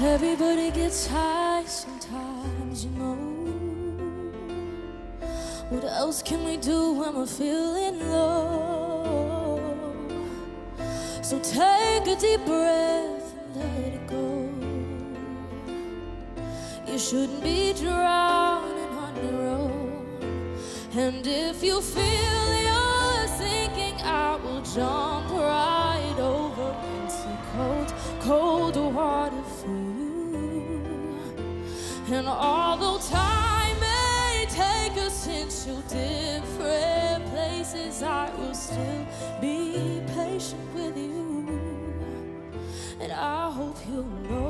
Everybody gets high sometimes, you know. What else can we do when we're feeling low? So take a deep breath and let it go. You shouldn't be drowning on your own. And if you feel cold water for you. And although time may take us into different places, I will still be patient with you. And I hope you'll know